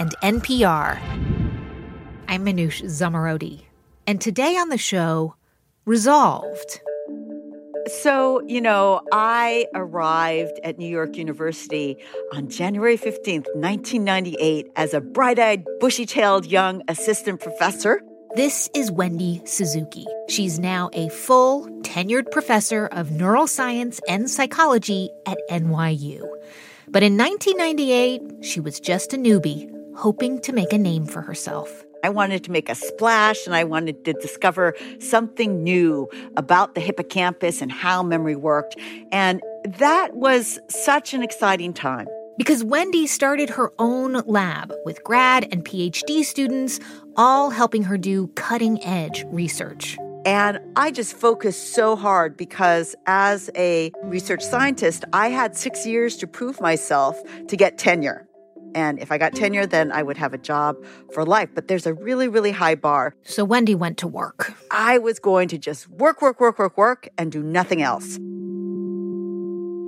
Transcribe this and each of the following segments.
and NPR. I'm Manoush Zomorodi, and today on the show, Resolved. So, you know, I arrived at New York University on January 15th, 1998, as a bright eyed, bushy tailed young assistant professor. This is Wendy Suzuki. She's now a full, tenured professor of neuroscience and psychology at NYU. But in 1998, she was just a newbie hoping to make a name for herself. I wanted to make a splash and I wanted to discover something new about the hippocampus and how memory worked. And that was such an exciting time. Because Wendy started her own lab with grad and PhD students, all helping her do cutting edge research. And I just focused so hard because as a research scientist, I had six years to prove myself to get tenure. And if I got tenure, then I would have a job for life. But there's a really, really high bar. So Wendy went to work. I was going to just work, work, work, work, work, and do nothing else.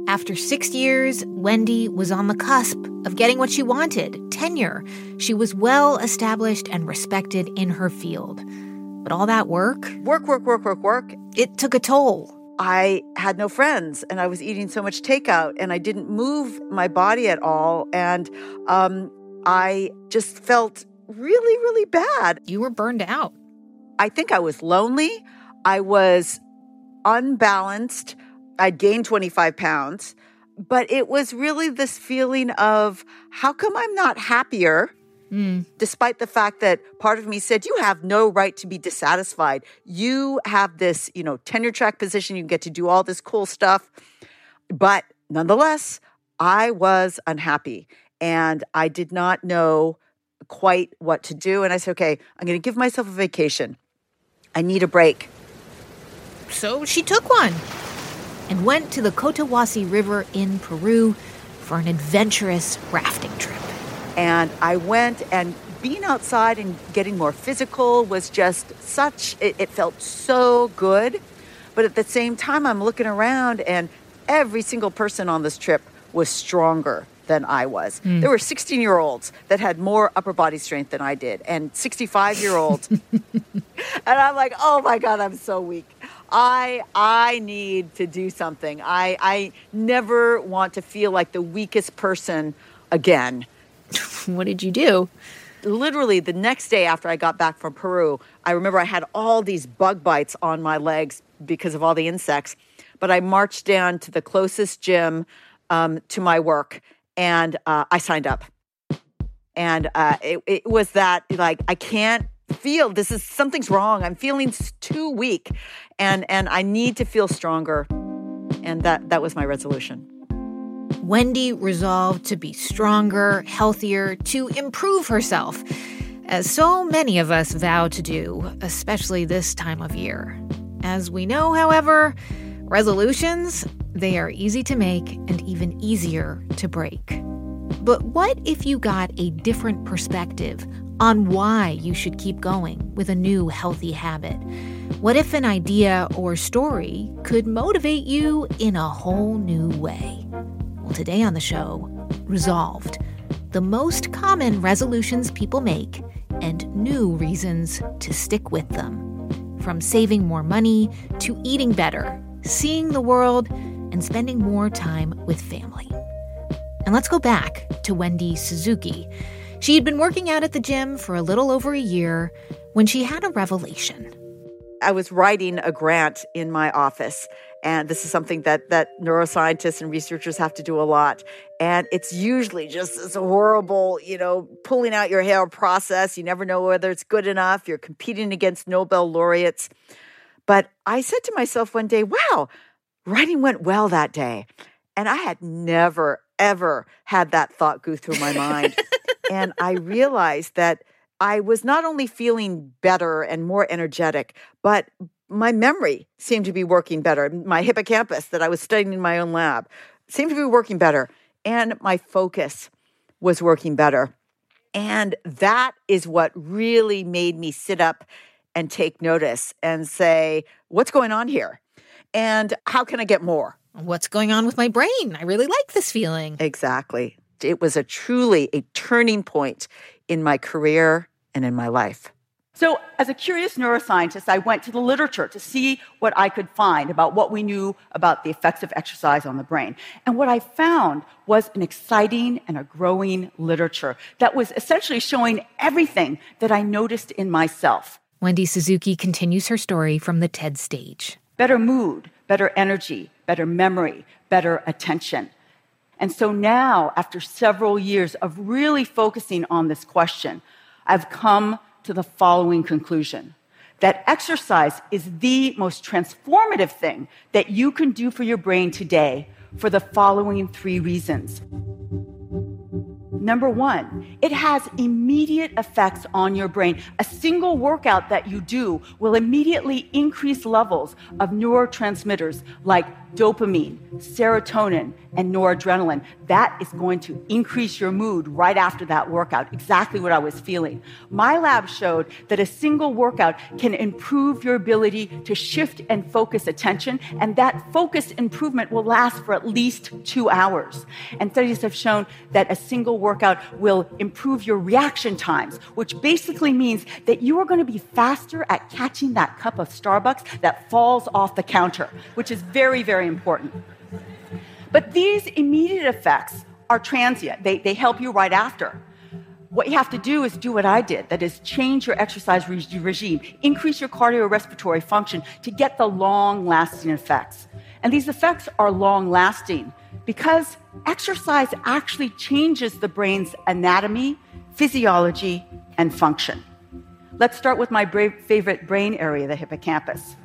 After six years, Wendy was on the cusp of getting what she wanted tenure. She was well established and respected in her field. But all that work, work, work, work, work, work, it took a toll. I had no friends and I was eating so much takeout and I didn't move my body at all. And um, I just felt really, really bad. You were burned out. I think I was lonely. I was unbalanced. I'd gained 25 pounds. But it was really this feeling of how come I'm not happier? Mm. Despite the fact that part of me said, you have no right to be dissatisfied. You have this, you know, tenure track position. You get to do all this cool stuff. But nonetheless, I was unhappy and I did not know quite what to do. And I said, okay, I'm going to give myself a vacation. I need a break. So she took one and went to the Cotahuasi River in Peru for an adventurous rafting trip. And I went and being outside and getting more physical was just such, it, it, felt so good. But at the same time, I'm looking around and every single person on this trip was stronger than I was. Mm. There were 16 year olds that had more upper body strength than I did, and 65 year olds. and I'm like, oh my God, I'm so weak. I I need to do something. I I never want to feel like the weakest person again. what did you do? Literally, the next day after I got back from Peru, I remember I had all these bug bites on my legs because of all the insects. But I marched down to the closest gym um, to my work and uh, I signed up. And uh, it, it was that, like, I can't feel this is something's wrong. I'm feeling too weak and and I need to feel stronger. And that that was my resolution. Wendy resolved to be stronger, healthier, to improve herself, as so many of us vow to do, especially this time of year. As we know, however, resolutions, they are easy to make and even easier to break. But what if you got a different perspective on why you should keep going with a new healthy habit? What if an idea or story could motivate you in a whole new way? Today on the show, Resolved the most common resolutions people make and new reasons to stick with them. From saving more money to eating better, seeing the world, and spending more time with family. And let's go back to Wendy Suzuki. She had been working out at the gym for a little over a year when she had a revelation. I was writing a grant in my office. And this is something that, that neuroscientists and researchers have to do a lot. And it's usually just this horrible, you know, pulling out your hair process. You never know whether it's good enough. You're competing against Nobel laureates. But I said to myself one day, wow, writing went well that day. And I had never, ever had that thought go through my mind. and I realized that I was not only feeling better and more energetic, but my memory seemed to be working better. My hippocampus that I was studying in my own lab seemed to be working better. And my focus was working better. And that is what really made me sit up and take notice and say, what's going on here? And how can I get more? What's going on with my brain? I really like this feeling. Exactly. It was a truly a turning point in my career and in my life. So, as a curious neuroscientist, I went to the literature to see what I could find about what we knew about the effects of exercise on the brain. And what I found was an exciting and a growing literature that was essentially showing everything that I noticed in myself. Wendy Suzuki continues her story from the TED stage. Better mood, better energy, better memory, better attention. And so now, after several years of really focusing on this question, I've come to the following conclusion that exercise is the most transformative thing that you can do for your brain today for the following three reasons. Number one, it has immediate effects on your brain. A single workout that you do will immediately increase levels of neurotransmitters like dopamine, serotonin, and noradrenaline. That is going to increase your mood right after that workout, exactly what I was feeling. My lab showed that a single workout can improve your ability to shift and focus attention, and that focus improvement will last for at least two hours. And studies have shown that a single workout will improve your reaction times, which basically means that you are going to be faster at catching that cup of Starbucks that falls off the counter, which is very, very important. But these immediate effects are transient, they, they help you right after. What you have to do is do what I did that is, change your exercise re- regime, increase your cardiorespiratory function to get the long lasting effects. And these effects are long lasting because exercise actually changes the brain's anatomy, physiology, and function. Let's start with my favorite brain area, the hippocampus.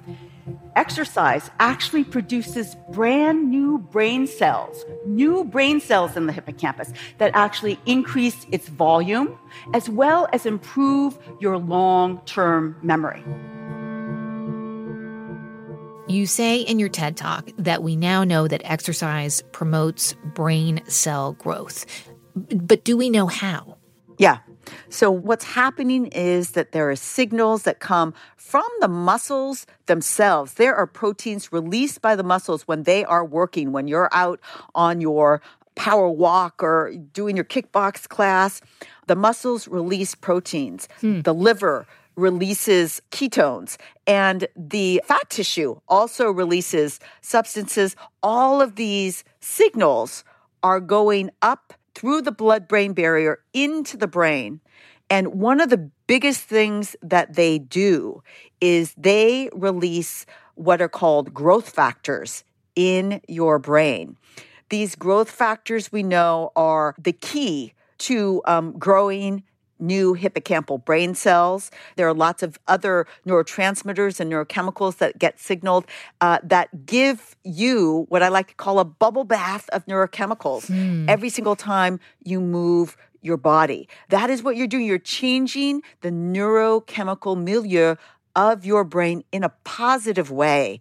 Exercise actually produces brand new brain cells, new brain cells in the hippocampus that actually increase its volume as well as improve your long term memory. You say in your TED Talk that we now know that exercise promotes brain cell growth. But do we know how? Yeah. So, what's happening is that there are signals that come from the muscles themselves. There are proteins released by the muscles when they are working, when you're out on your power walk or doing your kickbox class. The muscles release proteins. Hmm. The liver releases ketones and the fat tissue also releases substances. All of these signals are going up through the blood brain barrier into the brain. And one of the biggest things that they do is they release what are called growth factors in your brain. These growth factors we know are the key to um, growing new hippocampal brain cells. There are lots of other neurotransmitters and neurochemicals that get signaled uh, that give you what I like to call a bubble bath of neurochemicals mm. every single time you move your body. That is what you're doing. You're changing the neurochemical milieu of your brain in a positive way.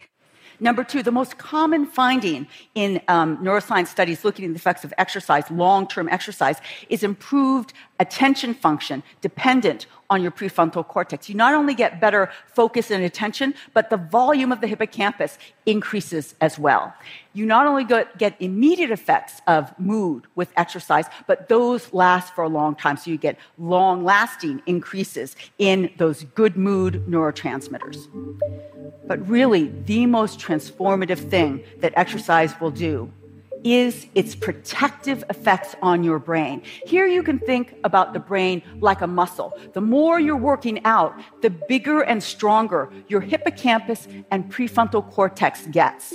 Number two, the most common finding in um, neuroscience studies looking at the effects of exercise, long term exercise, is improved attention function dependent on your prefrontal cortex. You not only get better focus and attention, but the volume of the hippocampus increases as well. You not only get immediate effects of mood with exercise, but those last for a long time. So you get long lasting increases in those good mood neurotransmitters. But really, the most transformative thing that exercise will do is its protective effects on your brain. Here you can think about the brain like a muscle. The more you're working out, the bigger and stronger your hippocampus and prefrontal cortex gets.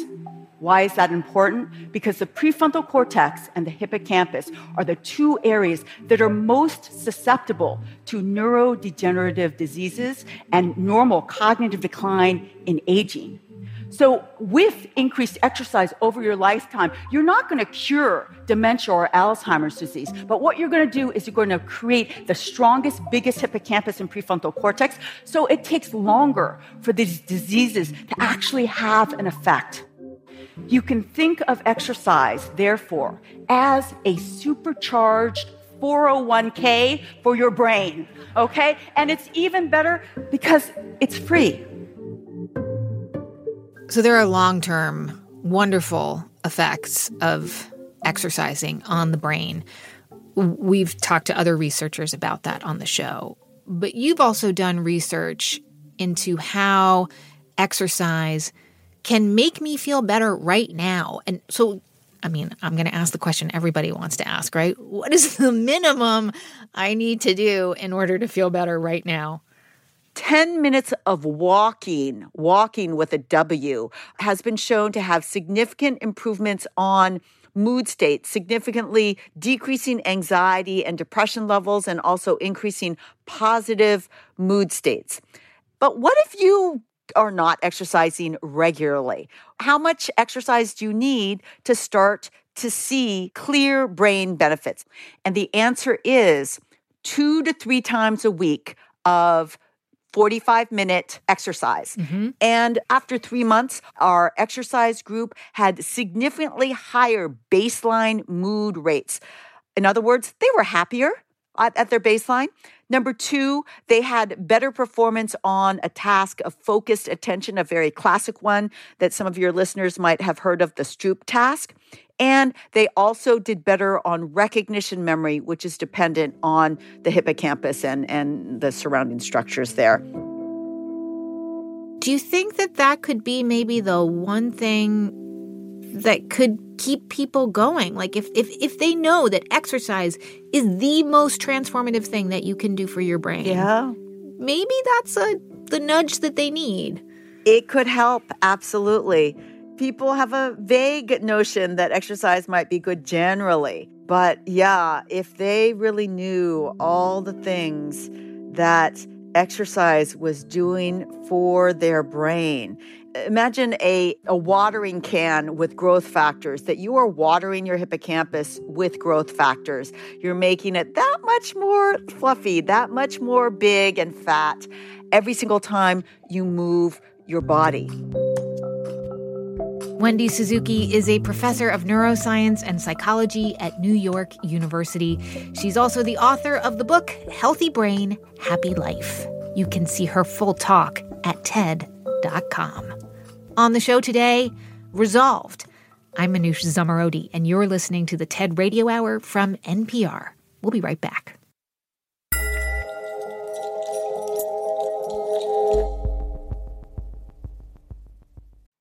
Why is that important? Because the prefrontal cortex and the hippocampus are the two areas that are most susceptible to neurodegenerative diseases and normal cognitive decline in aging. So, with increased exercise over your lifetime, you're not going to cure dementia or Alzheimer's disease. But what you're going to do is you're going to create the strongest, biggest hippocampus and prefrontal cortex. So, it takes longer for these diseases to actually have an effect. You can think of exercise, therefore, as a supercharged 401k for your brain, okay? And it's even better because it's free. So there are long term, wonderful effects of exercising on the brain. We've talked to other researchers about that on the show. But you've also done research into how exercise can make me feel better right now. And so, I mean, I'm going to ask the question everybody wants to ask, right? What is the minimum I need to do in order to feel better right now? 10 minutes of walking, walking with a W, has been shown to have significant improvements on mood states, significantly decreasing anxiety and depression levels, and also increasing positive mood states. But what if you are not exercising regularly? How much exercise do you need to start to see clear brain benefits? And the answer is two to three times a week of 45 minute exercise. Mm-hmm. And after three months, our exercise group had significantly higher baseline mood rates. In other words, they were happier at, at their baseline. Number two, they had better performance on a task of focused attention, a very classic one that some of your listeners might have heard of the Stroop task. And they also did better on recognition memory, which is dependent on the hippocampus and, and the surrounding structures there. Do you think that that could be maybe the one thing that could keep people going? Like if, if, if they know that exercise is the most transformative thing that you can do for your brain. Yeah. Maybe that's a, the nudge that they need. It could help, absolutely people have a vague notion that exercise might be good generally. But yeah, if they really knew all the things that exercise was doing for their brain. Imagine a, a watering can with growth factors, that you are watering your hippocampus with growth factors. You're making it that much more fluffy, that much more big and fat every single time you move your body. Wendy Suzuki is a professor of neuroscience and psychology at New York University. She's also the author of the book Healthy Brain, Happy Life. You can see her full talk at TED.com. On the show today, Resolved. I'm Manoush Zomorodi, and you're listening to the TED Radio Hour from NPR. We'll be right back.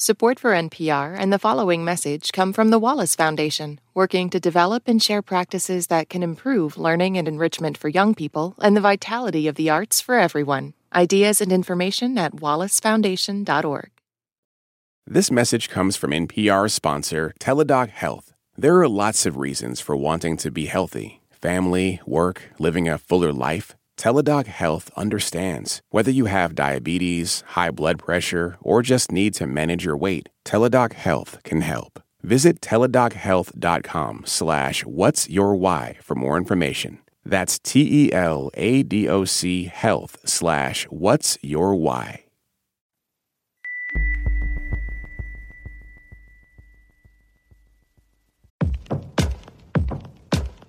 Support for NPR and the following message come from the Wallace Foundation, working to develop and share practices that can improve learning and enrichment for young people and the vitality of the arts for everyone. Ideas and information at wallacefoundation.org. This message comes from NPR sponsor Teladoc Health. There are lots of reasons for wanting to be healthy family, work, living a fuller life. Teladoc Health understands. Whether you have diabetes, high blood pressure, or just need to manage your weight, Teladoc Health can help. Visit teladochealth.com slash what's your why for more information. That's T-E-L-A-D-O-C health slash what's your why.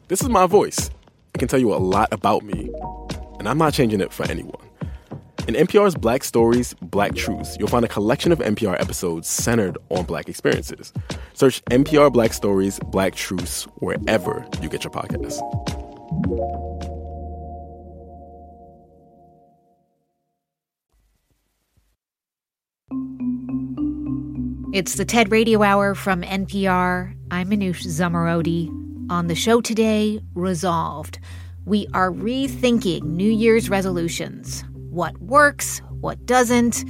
This is my voice. It can tell you a lot about me and I'm not changing it for anyone. In NPR's Black Stories, Black Truths, you'll find a collection of NPR episodes centered on Black experiences. Search NPR Black Stories, Black Truths wherever you get your podcasts. It's the TED Radio Hour from NPR. I'm Manoush Zomorodi. On the show today, Resolved. We are rethinking New Year's resolutions what works, what doesn't,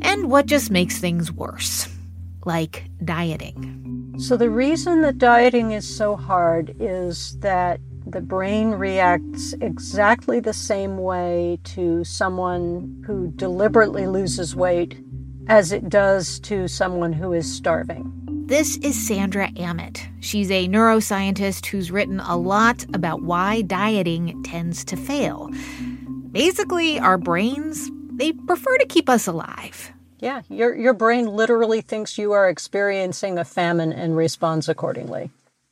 and what just makes things worse, like dieting. So, the reason that dieting is so hard is that the brain reacts exactly the same way to someone who deliberately loses weight as it does to someone who is starving. This is Sandra Aamodt. She's a neuroscientist who's written a lot about why dieting tends to fail. Basically, our brains, they prefer to keep us alive. Yeah, your your brain literally thinks you are experiencing a famine and responds accordingly.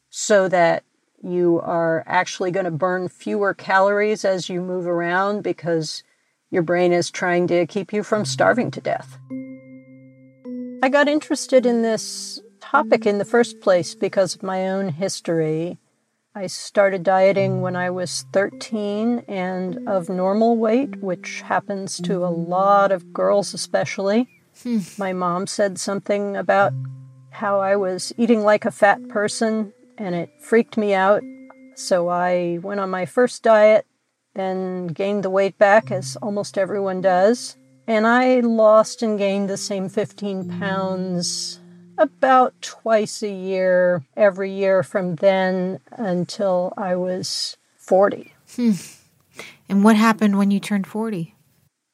So that you are actually going to burn fewer calories as you move around because your brain is trying to keep you from starving to death. I got interested in this topic in the first place because of my own history. I started dieting when I was 13 and of normal weight, which happens to a lot of girls, especially. Hmm. My mom said something about how I was eating like a fat person, and it freaked me out. So I went on my first diet, then gained the weight back, as almost everyone does. And I lost and gained the same 15 pounds about twice a year, every year from then until I was 40. Hmm. And what happened when you turned 40?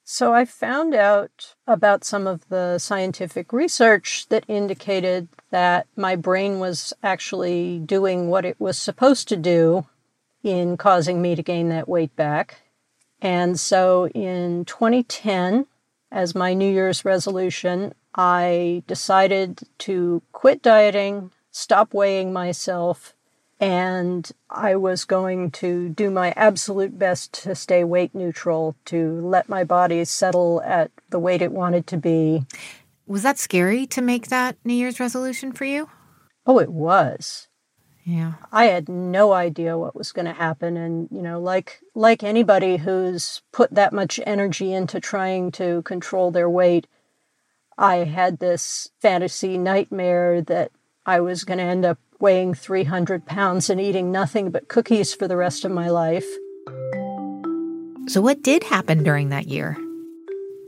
So I found out about some of the scientific research that indicated that my brain was actually doing what it was supposed to do in causing me to gain that weight back. And so in 2010, as my New Year's resolution, I decided to quit dieting, stop weighing myself, and I was going to do my absolute best to stay weight neutral, to let my body settle at the weight it wanted to be. Was that scary to make that New Year's resolution for you? Oh, it was. Yeah. I had no idea what was going to happen and you know like like anybody who's put that much energy into trying to control their weight I had this fantasy nightmare that I was going to end up weighing 300 pounds and eating nothing but cookies for the rest of my life. So what did happen during that year?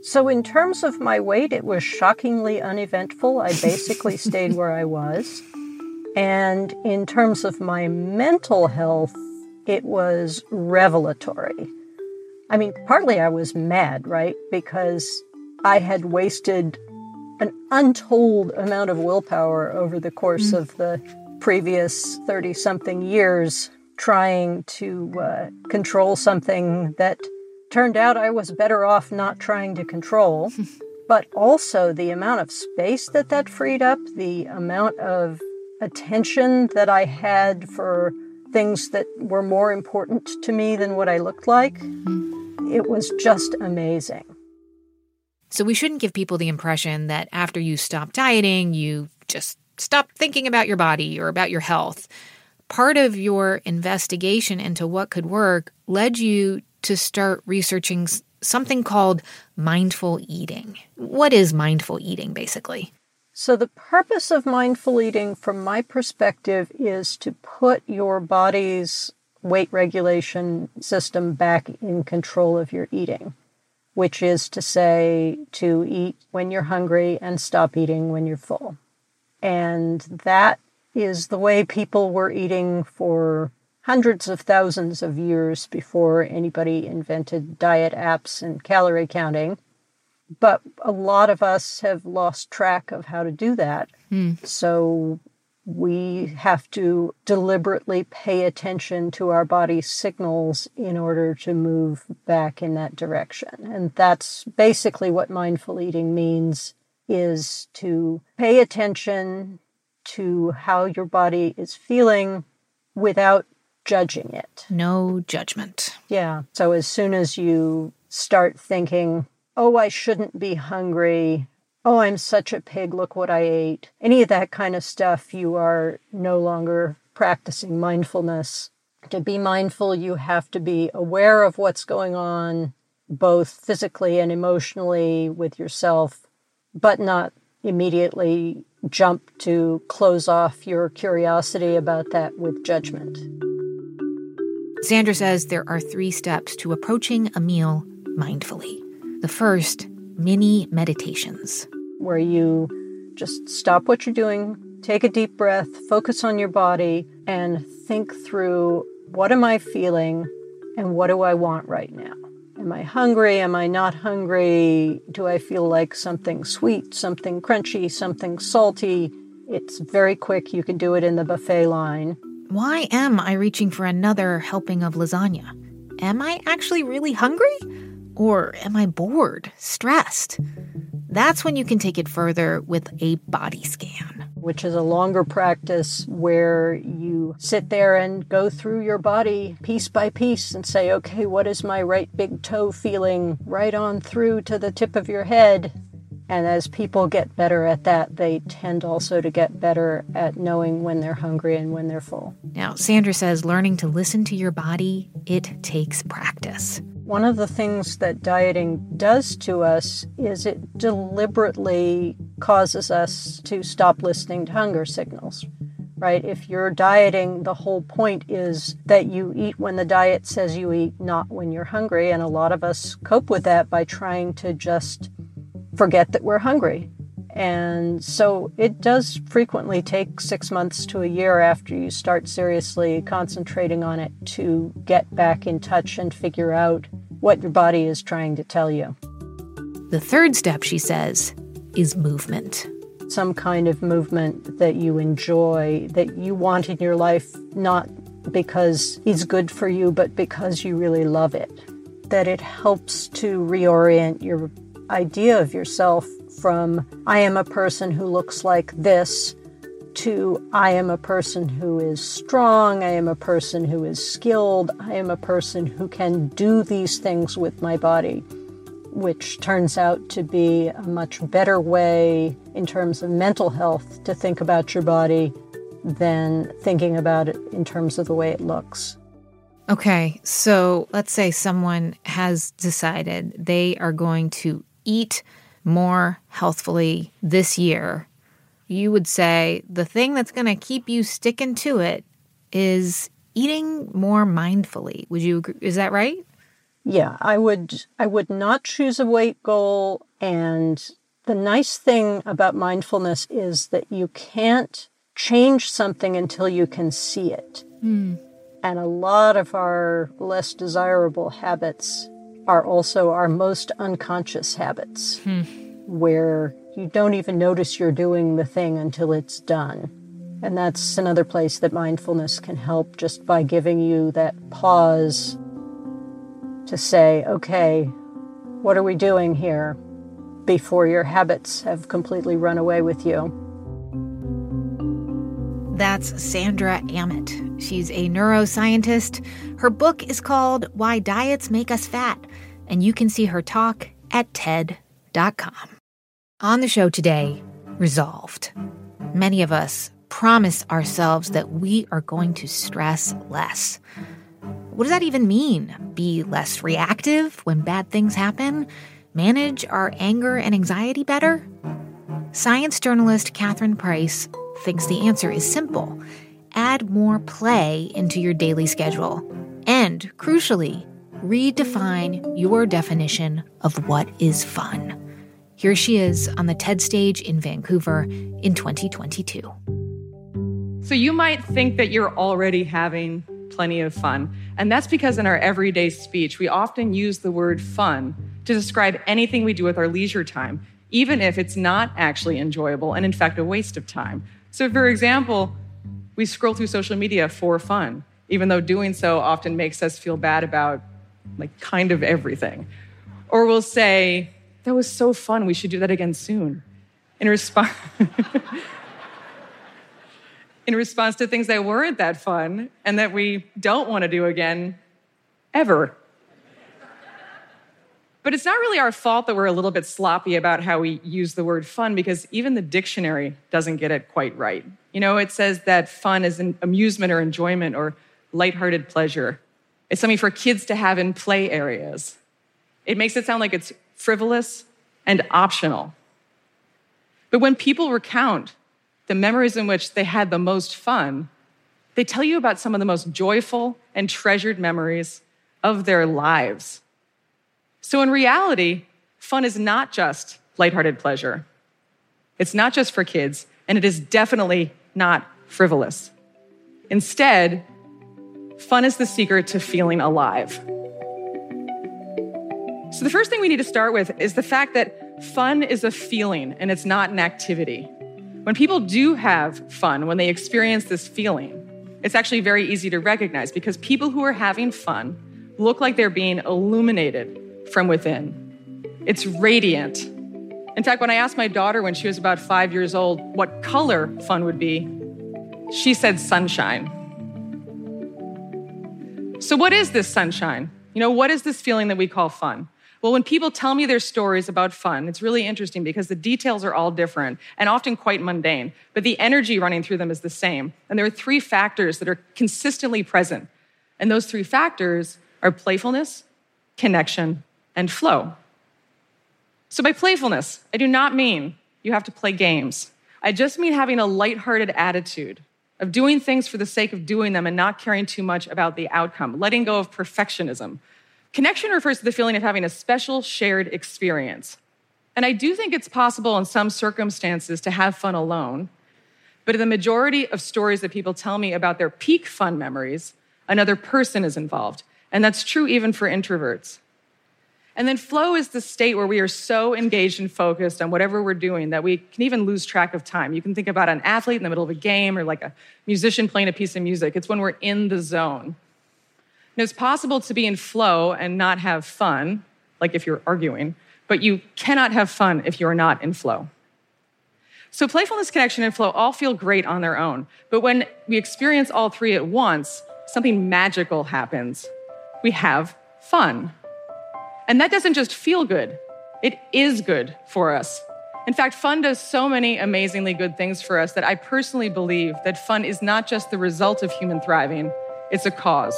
So in terms of my weight it was shockingly uneventful. I basically stayed where I was. And in terms of my mental health, it was revelatory. I mean, partly I was mad, right? Because I had wasted an untold amount of willpower over the course mm. of the previous 30 something years trying to uh, control something that turned out I was better off not trying to control. but also the amount of space that that freed up, the amount of attention that I had for things that were more important to me than what I looked like. It was just amazing. So we shouldn't give people the impression that after you stop dieting, you just stop thinking about your body or about your health. Part of your investigation into what could work led you to start researching something called mindful eating. What is mindful eating, basically? So, the purpose of mindful eating, from my perspective, is to put your body's weight regulation system back in control of your eating, which is to say, to eat when you're hungry and stop eating when you're full. And that is the way people were eating for hundreds of thousands of years before anybody invented diet apps and calorie counting. But a lot of us have lost track of how to do that. Mm. So we have to deliberately pay attention to our body's signals in order to move back in that direction. And that's basically what mindful eating means is to pay attention to how your body is feeling without judging it. No judgment. Yeah. So as soon as you start thinking, oh, I shouldn't be hungry. Oh, I'm such a pig. Look what I ate. Any of that kind of stuff, you are no longer practicing mindfulness. To be mindful, you have to be aware of what's going on, both physically and emotionally with yourself, but not immediately jump to close off your curiosity about that with judgment. Sandra says there are three steps to approaching a meal mindfully. The first, mini meditations, where you just stop what you're doing, take a deep breath, focus on your body, and think through what am I feeling and what do I want right now? Am I hungry? Am I not hungry? Do I feel like something sweet, something crunchy, something salty? It's very quick. You can do it in the buffet line. Why am I reaching for another helping of lasagna? Am I actually really hungry? Or am I bored, stressed? That's when you can take it further with a body scan which is a longer practice where you sit there and go through your body piece by piece and say, okay, what is my right big toe feeling right on through to the tip of your head? And as people get better at that, they tend also to get better at knowing when they're hungry and when they're full. Now, Sandra says learning to listen to your body, it takes practice. One of the things that dieting does to us is it deliberately causes us to stop listening to hunger signals. Right? If you're dieting, the whole point is that you eat when the diet says you eat, not when you're hungry. And a lot of us cope with that by trying to just forget that we're hungry. And so it does frequently take six months to a year after you start seriously concentrating on it to get back in touch and figure out what your body is trying to tell you. The third step, she says, is movement. Some kind of movement that you enjoy, that you want in your life, not because it's good for you, but because you really love it. That it helps to reorient your idea of yourself from I am a person who looks like this to I am a person who is strong, I am a person who is skilled, I am a person who can do these things with my body, which turns out to be a much better way in terms of mental health to think about your body than thinking about it in terms of the way it looks. Okay, so let's say someone has decided they are going to eat more healthfully this year, you would say the thing that's going to keep you sticking to it is eating more mindfully. Would you agree? Is that right? Yeah, I would I would not choose a weight goal and the nice thing about mindfulness is that you can't change something until you can see it. Mm. And a lot of our less desirable habits are also our most unconscious habits, hmm. where you don't even notice you're doing the thing until it's done. And that's another place that mindfulness can help just by giving you that pause to say, okay, what are we doing here before your habits have completely run away with you? That's Sandra Aamodt. She's a neuroscientist. Her book is called Why Diets Make Us Fat, and you can see her talk at TED.com. On the show today, Resolved. Many of us promise ourselves that we are going to stress less. What does that even mean? Be less reactive when bad things happen? Manage our anger and anxiety better? Science journalist Catherine Price thinks the answer is simple add more play into your daily schedule. And, crucially, redefine your definition of what is fun. Here she is on the TED stage in Vancouver in 2022. So, you might think that you're already having plenty of fun. And that's because in our everyday speech, we often use the word fun to describe anything we do with our leisure time, even if it's not actually enjoyable and, in fact, a waste of time. So, for example, we scroll through social media for fun, even though doing so often makes us feel bad about like kind of everything. Or we'll say, that was so fun, we should do that again soon. In response, in response to things that weren't that fun and that we don't want to do again ever. But it's not really our fault that we're a little bit sloppy about how we use the word fun because even the dictionary doesn't get it quite right. You know, it says that fun is an amusement or enjoyment or lighthearted pleasure. It's something for kids to have in play areas. It makes it sound like it's frivolous and optional. But when people recount the memories in which they had the most fun, they tell you about some of the most joyful and treasured memories of their lives. So, in reality, fun is not just lighthearted pleasure. It's not just for kids, and it is definitely not frivolous. Instead, fun is the secret to feeling alive. So, the first thing we need to start with is the fact that fun is a feeling and it's not an activity. When people do have fun, when they experience this feeling, it's actually very easy to recognize because people who are having fun look like they're being illuminated from within. It's radiant. In fact, when I asked my daughter when she was about five years old what color fun would be, she said sunshine. So, what is this sunshine? You know, what is this feeling that we call fun? Well, when people tell me their stories about fun, it's really interesting because the details are all different and often quite mundane, but the energy running through them is the same. And there are three factors that are consistently present. And those three factors are playfulness, connection, and flow. So, by playfulness, I do not mean you have to play games. I just mean having a lighthearted attitude of doing things for the sake of doing them and not caring too much about the outcome, letting go of perfectionism. Connection refers to the feeling of having a special shared experience. And I do think it's possible in some circumstances to have fun alone, but in the majority of stories that people tell me about their peak fun memories, another person is involved. And that's true even for introverts. And then flow is the state where we are so engaged and focused on whatever we're doing that we can even lose track of time. You can think about an athlete in the middle of a game or like a musician playing a piece of music. It's when we're in the zone. And it's possible to be in flow and not have fun, like if you're arguing, but you cannot have fun if you're not in flow. So, playfulness, connection, and flow all feel great on their own. But when we experience all three at once, something magical happens. We have fun. And that doesn't just feel good, it is good for us. In fact, fun does so many amazingly good things for us that I personally believe that fun is not just the result of human thriving, it's a cause.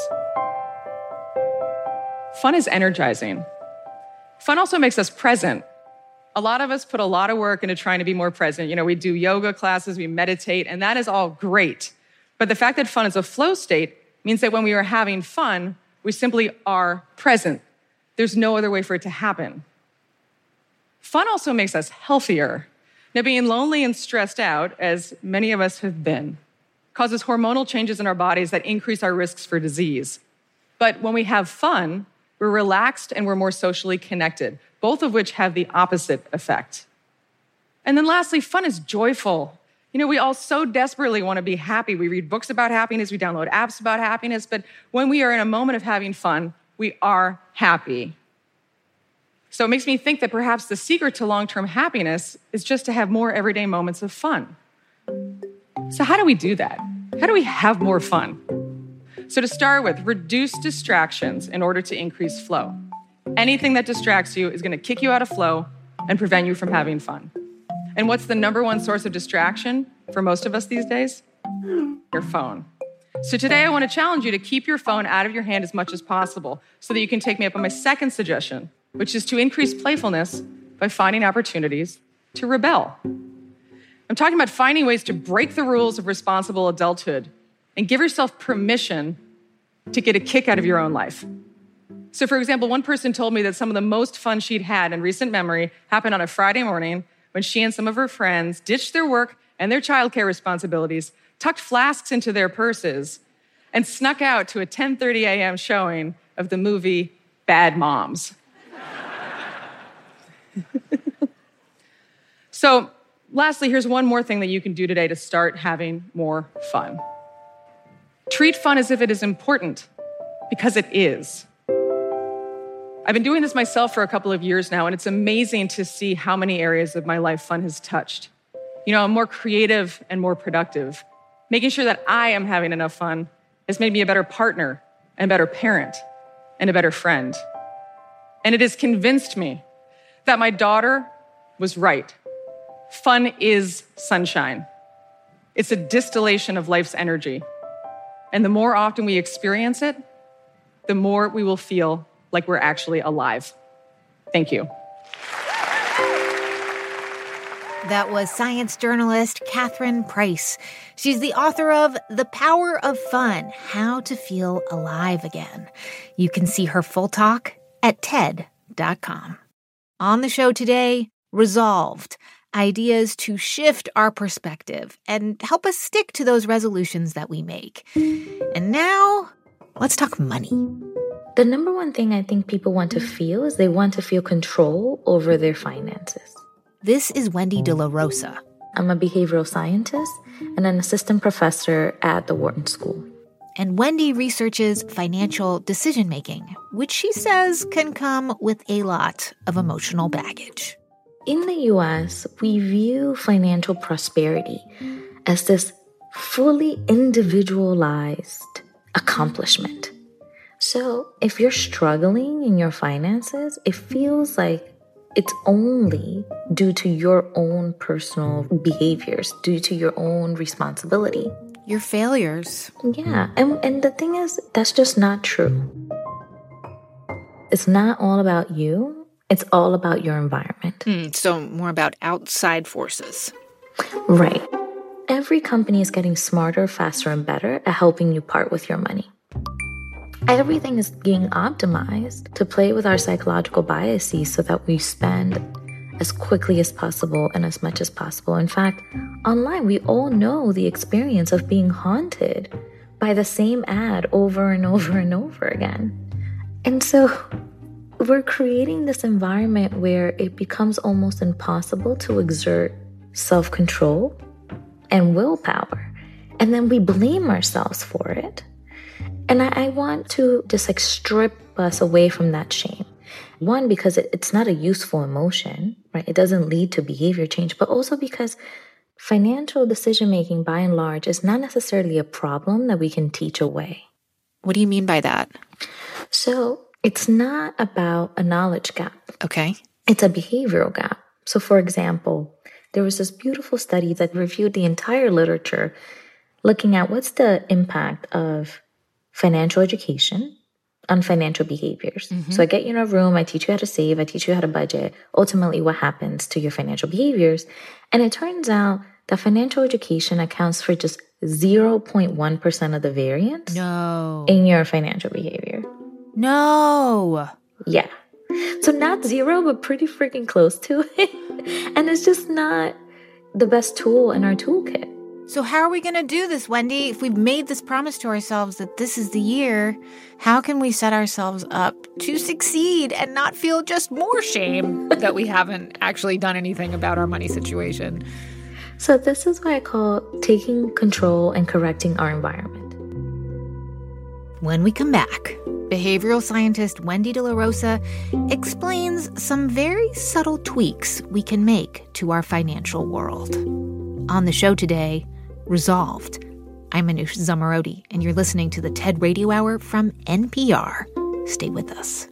Fun is energizing. Fun also makes us present. A lot of us put a lot of work into trying to be more present. You know, we do yoga classes, we meditate, and that is all great. But the fact that fun is a flow state means that when we are having fun, we simply are present. There's no other way for it to happen. Fun also makes us healthier. Now, being lonely and stressed out, as many of us have been, causes hormonal changes in our bodies that increase our risks for disease. But when we have fun, we're relaxed and we're more socially connected, both of which have the opposite effect. And then lastly, fun is joyful. You know, we all so desperately want to be happy. We read books about happiness, we download apps about happiness, but when we are in a moment of having fun, we are happy. So it makes me think that perhaps the secret to long term happiness is just to have more everyday moments of fun. So, how do we do that? How do we have more fun? So, to start with, reduce distractions in order to increase flow. Anything that distracts you is going to kick you out of flow and prevent you from having fun. And what's the number one source of distraction for most of us these days? Your phone. So today I want to challenge you to keep your phone out of your hand as much as possible so that you can take me up on my second suggestion, which is to increase playfulness by finding opportunities to rebel. I'm talking about finding ways to break the rules of responsible adulthood and give yourself permission to get a kick out of your own life. So, for example, one person told me that some of the most fun she'd had in recent memory happened on a Friday morning when she and some of her friends ditched their work and their childcare responsibilities tucked flasks into their purses, and snuck out to a 10:30 a.m. showing of the movie Bad Moms. so, lastly, here's one more thing that you can do today to start having more fun. Treat fun as if it is important, because it is. I've been doing this myself for a couple of years now, and it's amazing to see how many areas of my life fun has touched. You know, I'm more creative and more productive. Making sure that I am having enough fun has made me a better partner, and better parent, and a better friend. And it has convinced me that my daughter was right. Fun is sunshine. It's a distillation of life's energy. And the more often we experience it, the more we will feel like we're actually alive. Thank you. That was science journalist Catherine Price. She's the author of The Power of Fun How to Feel Alive Again. You can see her full talk at TED.com. On the show today, Resolved ideas to shift our perspective and help us stick to those resolutions that we make. And now, let's talk money. The number one thing I think people want to feel is they want to feel control over their finances. This is Wendy De La Rosa. I'm a behavioral scientist and an assistant professor at the Wharton School. And Wendy researches financial decision making, which she says can come with a lot of emotional baggage. In the US, we view financial prosperity as this fully individualized accomplishment. So, if you're struggling in your finances, it feels like it's only due to your own personal behaviors, due to your own responsibility. Your failures. Yeah. And, and the thing is, that's just not true. It's not all about you, it's all about your environment. Mm, so, more about outside forces. Right. Every company is getting smarter, faster, and better at helping you part with your money. Everything is being optimized to play with our psychological biases so that we spend as quickly as possible and as much as possible. In fact, online, we all know the experience of being haunted by the same ad over and over and over again. And so we're creating this environment where it becomes almost impossible to exert self control and willpower. And then we blame ourselves for it. And I, I, want to just like strip us away from that shame. One, because it, it's not a useful emotion, right? It doesn't lead to behavior change, but also because financial decision making by and large is not necessarily a problem that we can teach away. What do you mean by that? So it's not about a knowledge gap. Okay. It's a behavioral gap. So, for example, there was this beautiful study that reviewed the entire literature looking at what's the impact of financial education on financial behaviors. Mm-hmm. So I get you in a room, I teach you how to save, I teach you how to budget, ultimately what happens to your financial behaviors. And it turns out that financial education accounts for just 0.1% of the variance no. in your financial behavior. No. Yeah. So not zero, but pretty freaking close to it. and it's just not the best tool in our toolkit. So, how are we going to do this, Wendy? If we've made this promise to ourselves that this is the year, how can we set ourselves up to succeed and not feel just more shame that we haven't actually done anything about our money situation? So, this is what I call taking control and correcting our environment. When we come back, behavioral scientist Wendy De La Rosa explains some very subtle tweaks we can make to our financial world. On the show today, Resolved. I'm Manoush Zomorodi, and you're listening to the TED Radio Hour from NPR. Stay with us.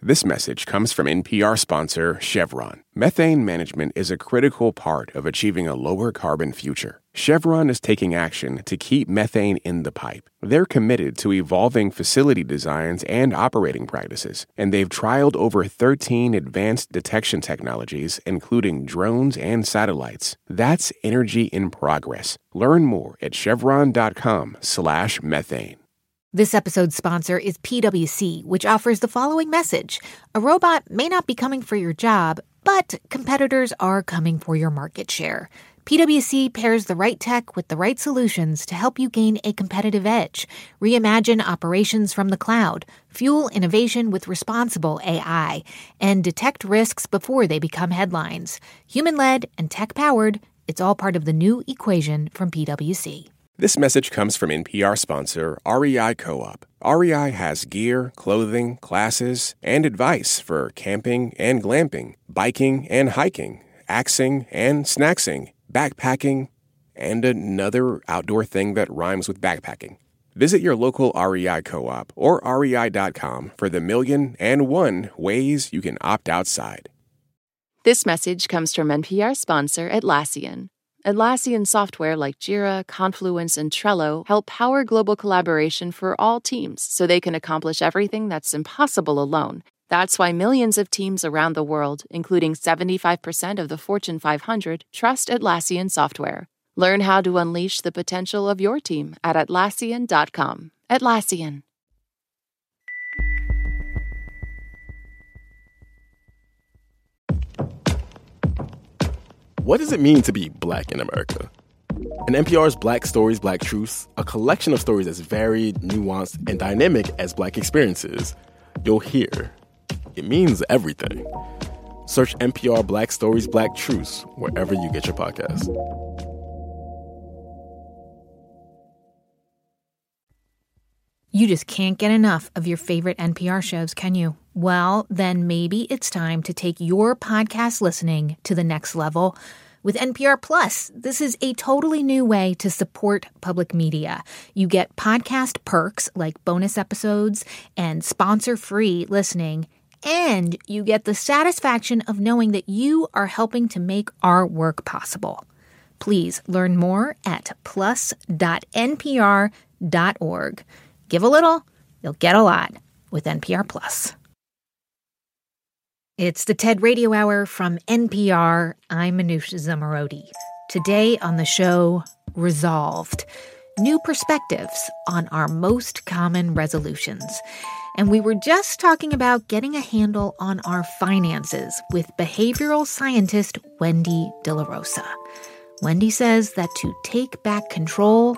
This message comes from NPR sponsor Chevron. Methane management is a critical part of achieving a lower carbon future. Chevron is taking action to keep methane in the pipe. They're committed to evolving facility designs and operating practices, and they've trialed over 13 advanced detection technologies, including drones and satellites. That's energy in progress. Learn more at chevron.com/methane. This episode's sponsor is PwC, which offers the following message A robot may not be coming for your job, but competitors are coming for your market share. PwC pairs the right tech with the right solutions to help you gain a competitive edge, reimagine operations from the cloud, fuel innovation with responsible AI, and detect risks before they become headlines. Human led and tech powered, it's all part of the new equation from PwC. This message comes from NPR sponsor REI Co op. REI has gear, clothing, classes, and advice for camping and glamping, biking and hiking, axing and snacksing, backpacking, and another outdoor thing that rhymes with backpacking. Visit your local REI co op or rei.com for the million and one ways you can opt outside. This message comes from NPR sponsor Atlassian. Atlassian software like Jira, Confluence, and Trello help power global collaboration for all teams so they can accomplish everything that's impossible alone. That's why millions of teams around the world, including 75% of the Fortune 500, trust Atlassian software. Learn how to unleash the potential of your team at Atlassian.com. Atlassian. What does it mean to be black in America? In NPR's Black Stories, Black Truths, a collection of stories as varied, nuanced, and dynamic as black experiences, you'll hear it means everything. Search NPR Black Stories, Black Truths wherever you get your podcast. You just can't get enough of your favorite NPR shows, can you? Well, then maybe it's time to take your podcast listening to the next level. With NPR Plus, this is a totally new way to support public media. You get podcast perks like bonus episodes and sponsor free listening, and you get the satisfaction of knowing that you are helping to make our work possible. Please learn more at plus.npr.org. Give a little, you'll get a lot with NPR Plus. It's the TED Radio Hour from NPR. I'm Manoush Zomorodi. Today on the show, Resolved New Perspectives on Our Most Common Resolutions. And we were just talking about getting a handle on our finances with behavioral scientist Wendy De La Rosa. Wendy says that to take back control,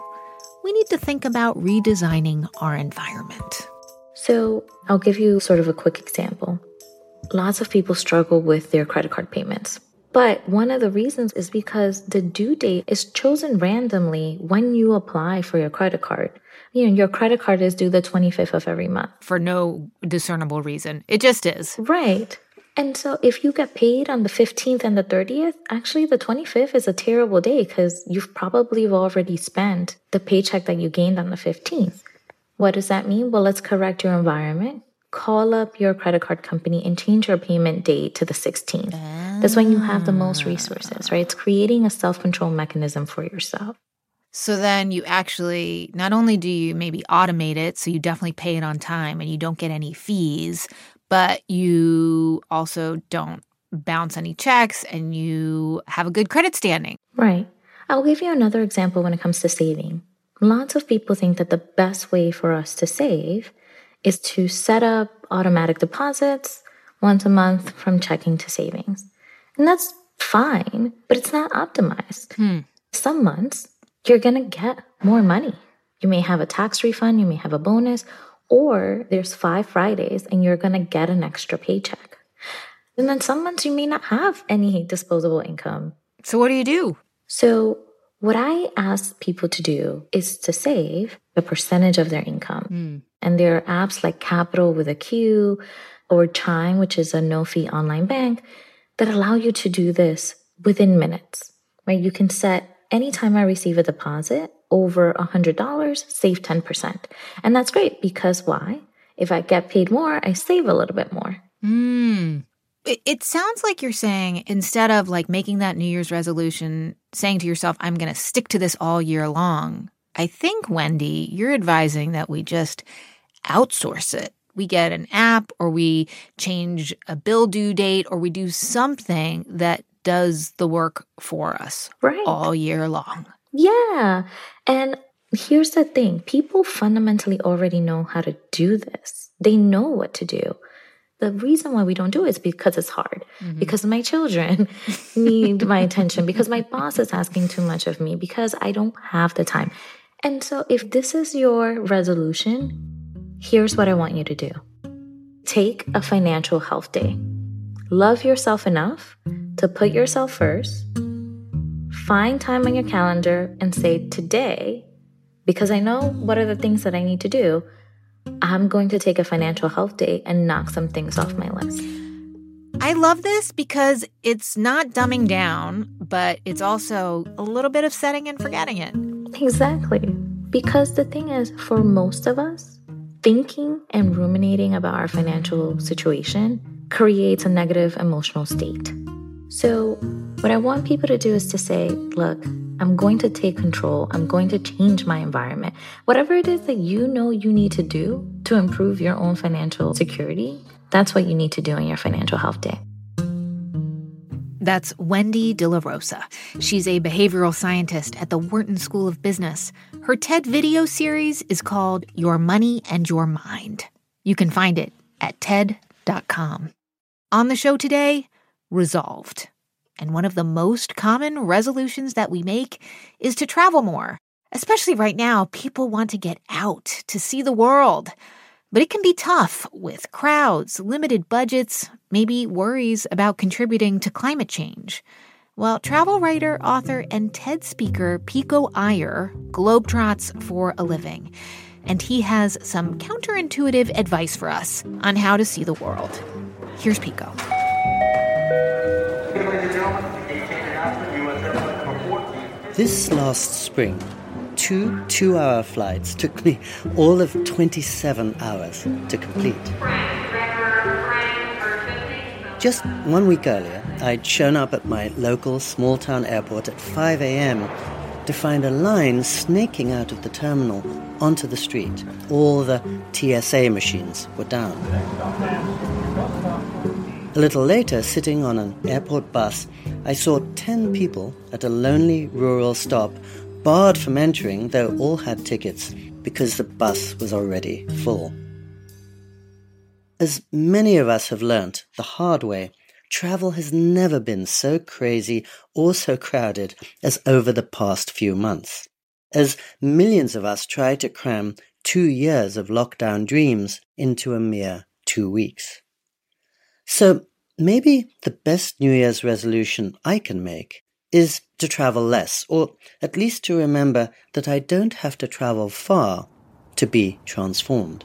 we need to think about redesigning our environment. So, I'll give you sort of a quick example. Lots of people struggle with their credit card payments. But one of the reasons is because the due date is chosen randomly when you apply for your credit card. You know, your credit card is due the 25th of every month. For no discernible reason. It just is. Right. And so if you get paid on the 15th and the 30th, actually the 25th is a terrible day because you've probably already spent the paycheck that you gained on the 15th. What does that mean? Well, let's correct your environment. Call up your credit card company and change your payment date to the 16th. That's when you have the most resources, right? It's creating a self control mechanism for yourself. So then you actually, not only do you maybe automate it, so you definitely pay it on time and you don't get any fees, but you also don't bounce any checks and you have a good credit standing. Right. I'll give you another example when it comes to saving. Lots of people think that the best way for us to save is to set up automatic deposits once a month from checking to savings. And that's fine, but it's not optimized. Hmm. Some months, you're going to get more money. You may have a tax refund, you may have a bonus, or there's five Fridays and you're going to get an extra paycheck. And then some months you may not have any disposable income. So, what do you do? So, what I ask people to do is to save a percentage of their income. Mm. And there are apps like Qapital with a Q or Chime, which is a no fee online bank, that allow you to do this within minutes, right? You can set anytime I receive a deposit over $100, save 10%. And that's great because why? If I get paid more, I save a little bit more. Mm. It, it sounds like you're saying instead of like making that New Year's resolution, saying to yourself, I'm going to stick to this all year long. I think, Wendy, you're advising that we just outsource it. We get an app or we change a bill due date or we do something that does the work for us right. all year long. Yeah. And here's the thing people fundamentally already know how to do this, they know what to do. The reason why we don't do it is because it's hard, mm-hmm. because my children need my attention, because my boss is asking too much of me, because I don't have the time. And so, if this is your resolution, here's what I want you to do take a financial health day. Love yourself enough to put yourself first. Find time on your calendar and say, Today, because I know what are the things that I need to do, I'm going to take a financial health day and knock some things off my list. I love this because it's not dumbing down, but it's also a little bit of setting and forgetting it. Exactly. Because the thing is, for most of us, thinking and ruminating about our financial situation creates a negative emotional state. So, what I want people to do is to say, look, I'm going to take control. I'm going to change my environment. Whatever it is that you know you need to do to improve your own financial security, that's what you need to do in your financial health day. That's Wendy De La Rosa. She's a behavioral scientist at the Wharton School of Business. Her TED video series is called Your Money and Your Mind. You can find it at TED.com. On the show today, Resolved. And one of the most common resolutions that we make is to travel more. Especially right now, people want to get out to see the world. But it can be tough with crowds, limited budgets, maybe worries about contributing to climate change. Well, travel writer, author, and TED speaker Pico Iyer globetrots for a living. And he has some counterintuitive advice for us on how to see the world. Here's Pico. This last spring, two two hour flights took me all of 27 hours to complete. Just one week earlier, I'd shown up at my local small town airport at 5 a.m. to find a line snaking out of the terminal onto the street. All the TSA machines were down. A little later, sitting on an airport bus, I saw 10 people at a lonely rural stop, barred from entering, though all had tickets, because the bus was already full. As many of us have learnt the hard way, travel has never been so crazy or so crowded as over the past few months. As millions of us try to cram two years of lockdown dreams into a mere two weeks. So maybe the best New Year's resolution I can make is to travel less, or at least to remember that I don't have to travel far to be transformed.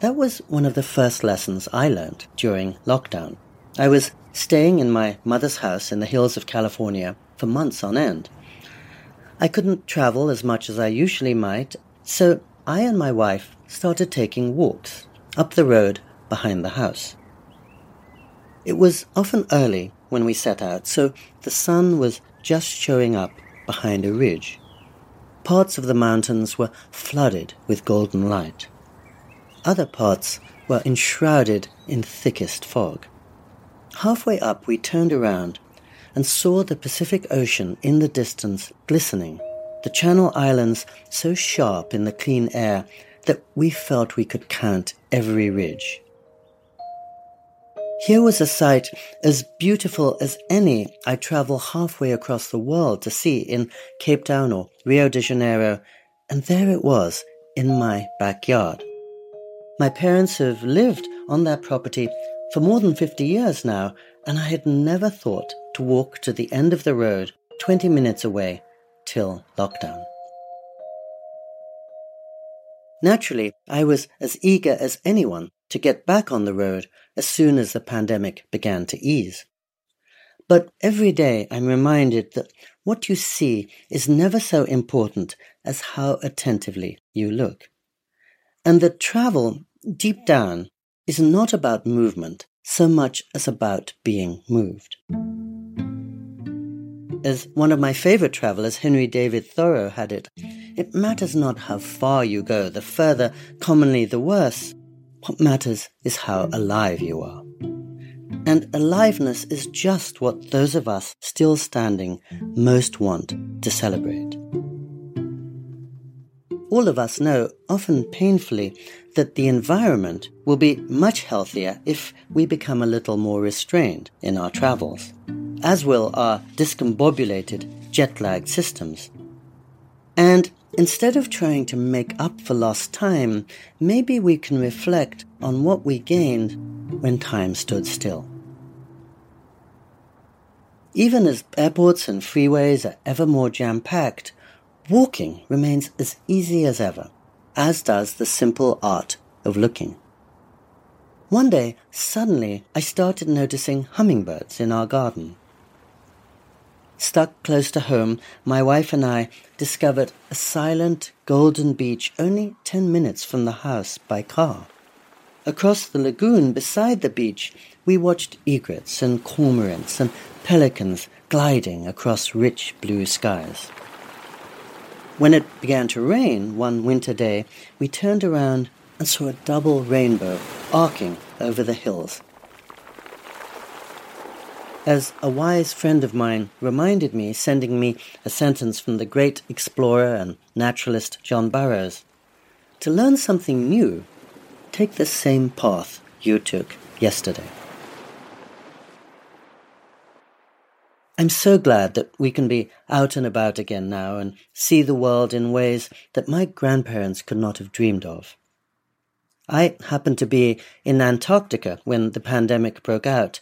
That was one of the first lessons I learned during lockdown. I was staying in my mother's house in the hills of California for months on end. I couldn't travel as much as I usually might, so I and my wife started taking walks up the road behind the house. It was often early when we set out, so the sun was just showing up behind a ridge. Parts of the mountains were flooded with golden light. Other parts were enshrouded in thickest fog. Halfway up, we turned around and saw the Pacific Ocean in the distance glistening, the Channel Islands so sharp in the clean air that we felt we could count every ridge. Here was a sight as beautiful as any I travel halfway across the world to see in Cape Town or Rio de Janeiro, and there it was in my backyard. My parents have lived on that property for more than 50 years now, and I had never thought to walk to the end of the road 20 minutes away till lockdown. Naturally, I was as eager as anyone to get back on the road as soon as the pandemic began to ease. But every day I'm reminded that what you see is never so important as how attentively you look. And that travel, deep down, is not about movement so much as about being moved. As one of my favorite travelers, Henry David Thoreau, had it, it matters not how far you go, the further, commonly the worse. What matters is how alive you are. And aliveness is just what those of us still standing most want to celebrate. All of us know, often painfully, that the environment will be much healthier if we become a little more restrained in our travels, as will our discombobulated, jet lagged systems. And Instead of trying to make up for lost time, maybe we can reflect on what we gained when time stood still. Even as airports and freeways are ever more jam packed, walking remains as easy as ever, as does the simple art of looking. One day, suddenly, I started noticing hummingbirds in our garden. Stuck close to home, my wife and I discovered a silent golden beach only 10 minutes from the house by car. Across the lagoon beside the beach, we watched egrets and cormorants and pelicans gliding across rich blue skies. When it began to rain one winter day, we turned around and saw a double rainbow arcing over the hills. As a wise friend of mine reminded me, sending me a sentence from the great explorer and naturalist John Burroughs, to learn something new, take the same path you took yesterday. I'm so glad that we can be out and about again now and see the world in ways that my grandparents could not have dreamed of. I happened to be in Antarctica when the pandemic broke out,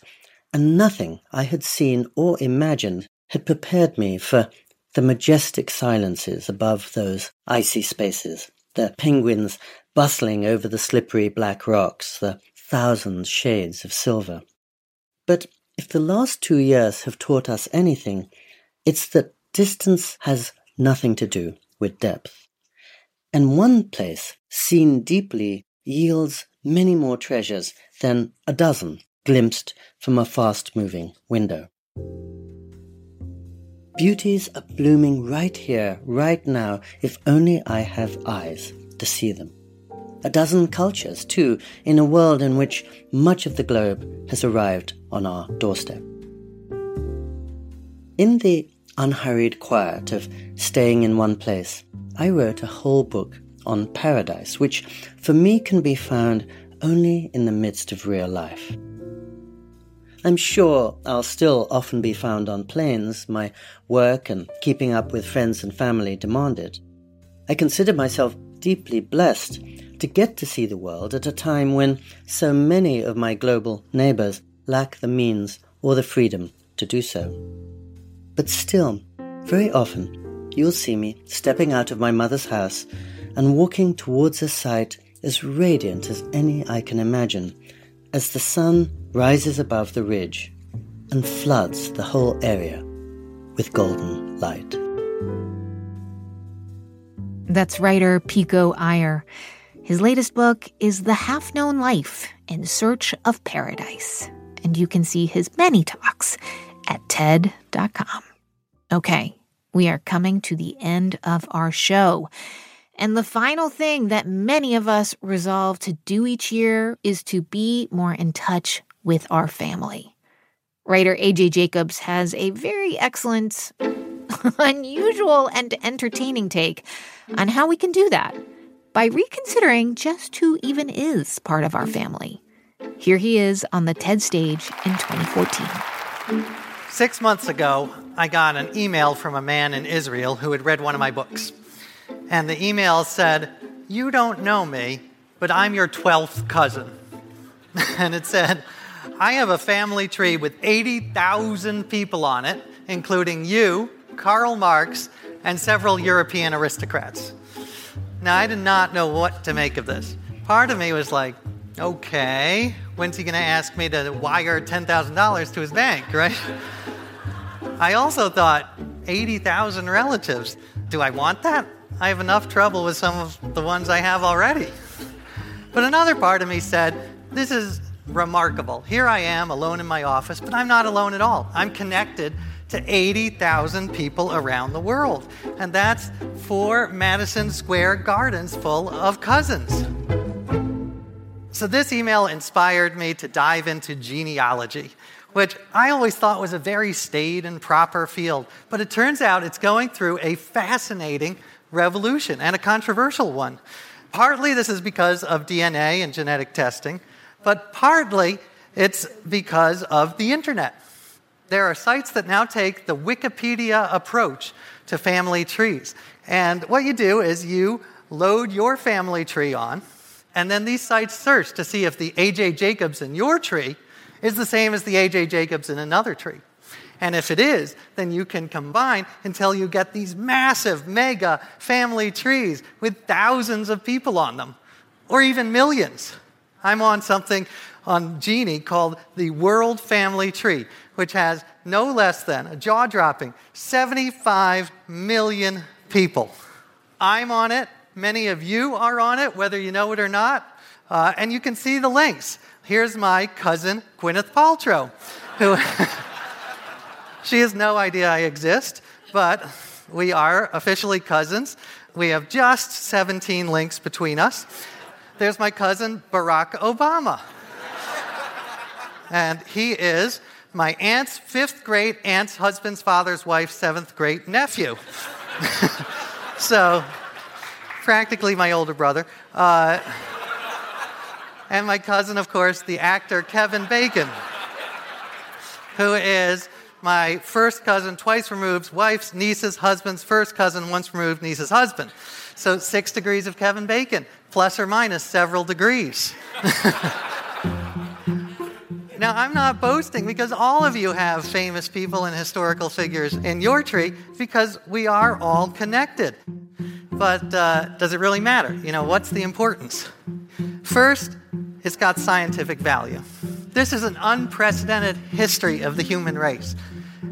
and nothing I had seen or imagined had prepared me for the majestic silences above those icy spaces, the penguins bustling over the slippery black rocks, the thousand shades of silver. But if the last two years have taught us anything, it's that distance has nothing to do with depth. And one place, seen deeply, yields many more treasures than a dozen glimpsed from a fast moving window. Beauties are blooming right here, right now, if only I have eyes to see them a dozen cultures, too, in a world in which much of the globe has arrived on our doorstep. In the unhurried quiet of staying in one place, I wrote a whole book on paradise, which for me can be found only in the midst of real life. I'm sure I'll still often be found on planes, my work and keeping up with friends and family demand it. I consider myself deeply blessed to get to see the world at a time when so many of my global neighbors lack the means or the freedom to do so. But still, very often, you'll see me stepping out of my mother's house and walking towards a sight as radiant as any I can imagine, as the sun rises above the ridge and floods the whole area with golden light. That's writer Pico Iyer. His latest book is The Half Known Life in Search of Paradise. And you can see his many talks at TED.com. Okay, we are coming to the end of our show. And the final thing that many of us resolve to do each year is to be more in touch with our family. Writer AJ Jacobs has a very excellent, unusual, and entertaining take on how we can do that by reconsidering just who even is part of our family. Here he is on the TED stage in 2014. Six months ago, I got an email from a man in Israel who had read one of my books. And the email said, You don't know me, but I'm your 12th cousin. and it said, I have a family tree with 80,000 people on it, including you, Karl Marx, and several European aristocrats. Now, I did not know what to make of this. Part of me was like, okay, when's he going to ask me to wire $10,000 to his bank, right? I also thought, 80,000 relatives. Do I want that? I have enough trouble with some of the ones I have already. But another part of me said, this is remarkable. Here I am alone in my office, but I'm not alone at all. I'm connected to 80,000 people around the world. And that's four Madison Square Gardens full of cousins. So, this email inspired me to dive into genealogy, which I always thought was a very staid and proper field. But it turns out it's going through a fascinating revolution and a controversial one. Partly this is because of DNA and genetic testing, but partly it's because of the internet there are sites that now take the Wikipedia approach to family trees. And what you do is you load your family tree on, and then these sites search to see if the AJ Jacobs in your tree is the same as the AJ Jacobs in another tree. And if it is, then you can combine until you get these massive, mega family trees with thousands of people on them, or even millions. I'm on something on Geni called the World Family Tree, which has no less than a jaw dropping 75 million people. I'm on it. Many of you are on it, whether you know it or not. Uh, and you can see the links. Here's my cousin, Gwyneth Paltrow, who she has no idea I exist, but we are officially cousins. We have just 17 links between us. There's my cousin, Barack Obama. and he is my aunt's fifth great aunt's husband's father's wife's seventh great nephew. so, practically my older brother. Uh, and my cousin, of course, the actor Kevin Bacon, who is my first cousin, twice removed, wife's niece's husband's first cousin, once removed, niece's husband. So, six degrees of Kevin Bacon, plus or minus several degrees. Now, I'm not boasting because all of you have famous people and historical figures in your tree because we are all connected. But uh, does it really matter? You know, what's the importance? First, it's got scientific value. This is an unprecedented history of the human race.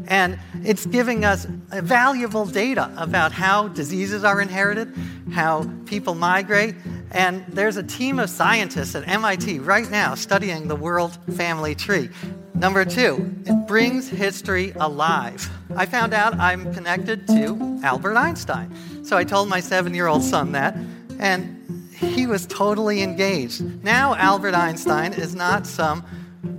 And it's giving us valuable data about how diseases are inherited, how people migrate, and there's a team of scientists at MIT right now studying the world family tree. Number two, it brings history alive. I found out I'm connected to Albert Einstein. So I told my seven year old son that, and he was totally engaged. Now, Albert Einstein is not some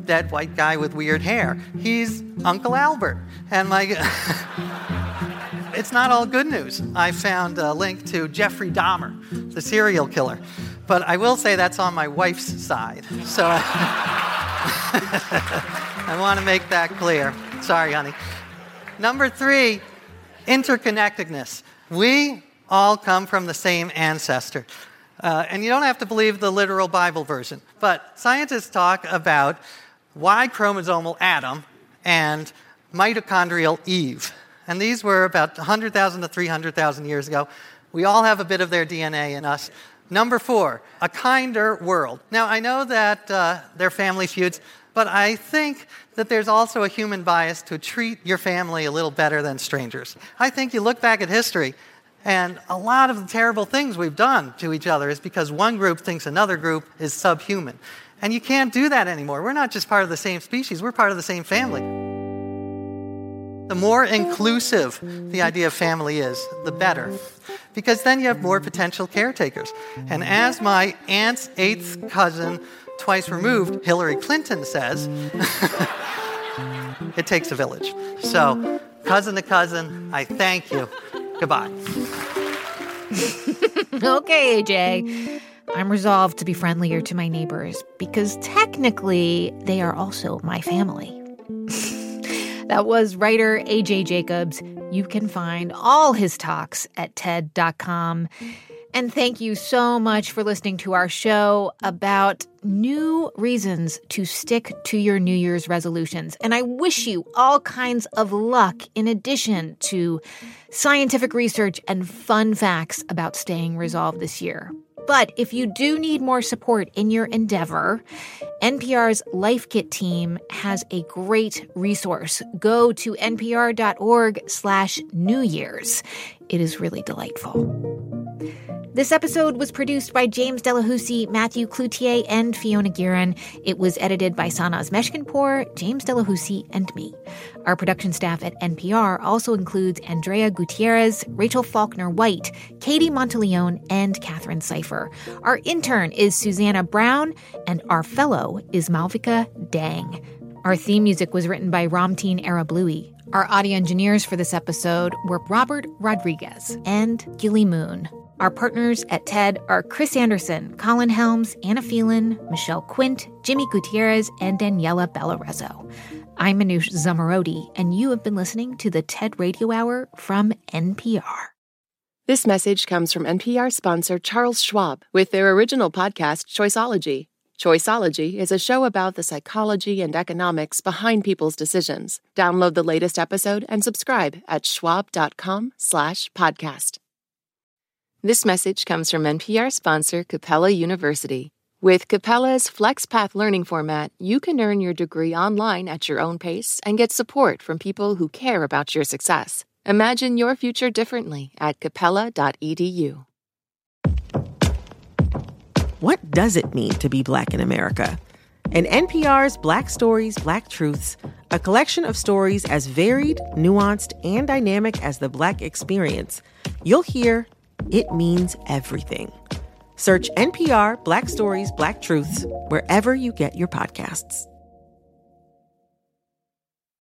dead white guy with weird hair, he's Uncle Albert. And my. it's not all good news. I found a link to Jeffrey Dahmer, the serial killer. But I will say that's on my wife's side. So I want to make that clear. Sorry, honey. Number three, interconnectedness. We all come from the same ancestor. Uh, and you don't have to believe the literal Bible version, but scientists talk about Y chromosomal Adam and mitochondrial Eve. And these were about 100,000 to 300,000 years ago. We all have a bit of their DNA in us. Number four, a kinder world. Now, I know that uh, they're family feuds, but I think that there's also a human bias to treat your family a little better than strangers. I think you look back at history, and a lot of the terrible things we've done to each other is because one group thinks another group is subhuman. And you can't do that anymore. We're not just part of the same species, we're part of the same family. The more inclusive the idea of family is, the better. Because then you have more potential caretakers. And as my aunt's eighth cousin, twice removed, Hillary Clinton says, it takes a village. So, cousin to cousin, I thank you. Goodbye. okay, AJ. I'm resolved to be friendlier to my neighbors because technically they are also my family. that was writer AJ Jacobs. You can find all his talks at TED.com. And thank you so much for listening to our show about new reasons to stick to your New Year's resolutions. And I wish you all kinds of luck in addition to scientific research and fun facts about staying resolved this year. But if you do need more support in your endeavor, NPR's Life Kit team has a great resource. Go to npr.org slash New Year's. It is really delightful. This episode was produced by James Delahoussaye, Matthew Cloutier, and Fiona Guerin. It was edited by Sanaz Meshkinpour, James Delahoussaye, and me. Our production staff at NPR also includes Andrea Gutierrez, Rachel Faulkner White, Katie Monteleone, and Katherine Sypher. Our intern is Susanna Brown, and our fellow is Malvika Dang. Our theme music was written by Ramteen Arablouei. Our audio engineers for this episode were Robert Rodriguez and Gilly Moon. Our partners at TED are Chris Anderson, Colin Helms, Anna Phelan, Michelle Quint, Jimmy Gutierrez, and Daniella Balarezo. I'm Manoush Zomorodi, and you have been listening to the TED Radio Hour from NPR. This message comes from NPR sponsor Charles Schwab with their original podcast, Choiceology. Choiceology is a show about the psychology and economics behind people's decisions. Download the latest episode and subscribe at schwab.com slash podcast. This message comes from NPR sponsor Capella University. With Capella's FlexPath learning format, you can earn your degree online at your own pace and get support from people who care about your success. Imagine your future differently at capella.edu. What does it mean to be Black in America? In NPR's Black Stories, Black Truths, a collection of stories as varied, nuanced, and dynamic as the Black experience, you'll hear it means everything. Search NPR Black Stories, Black Truths wherever you get your podcasts.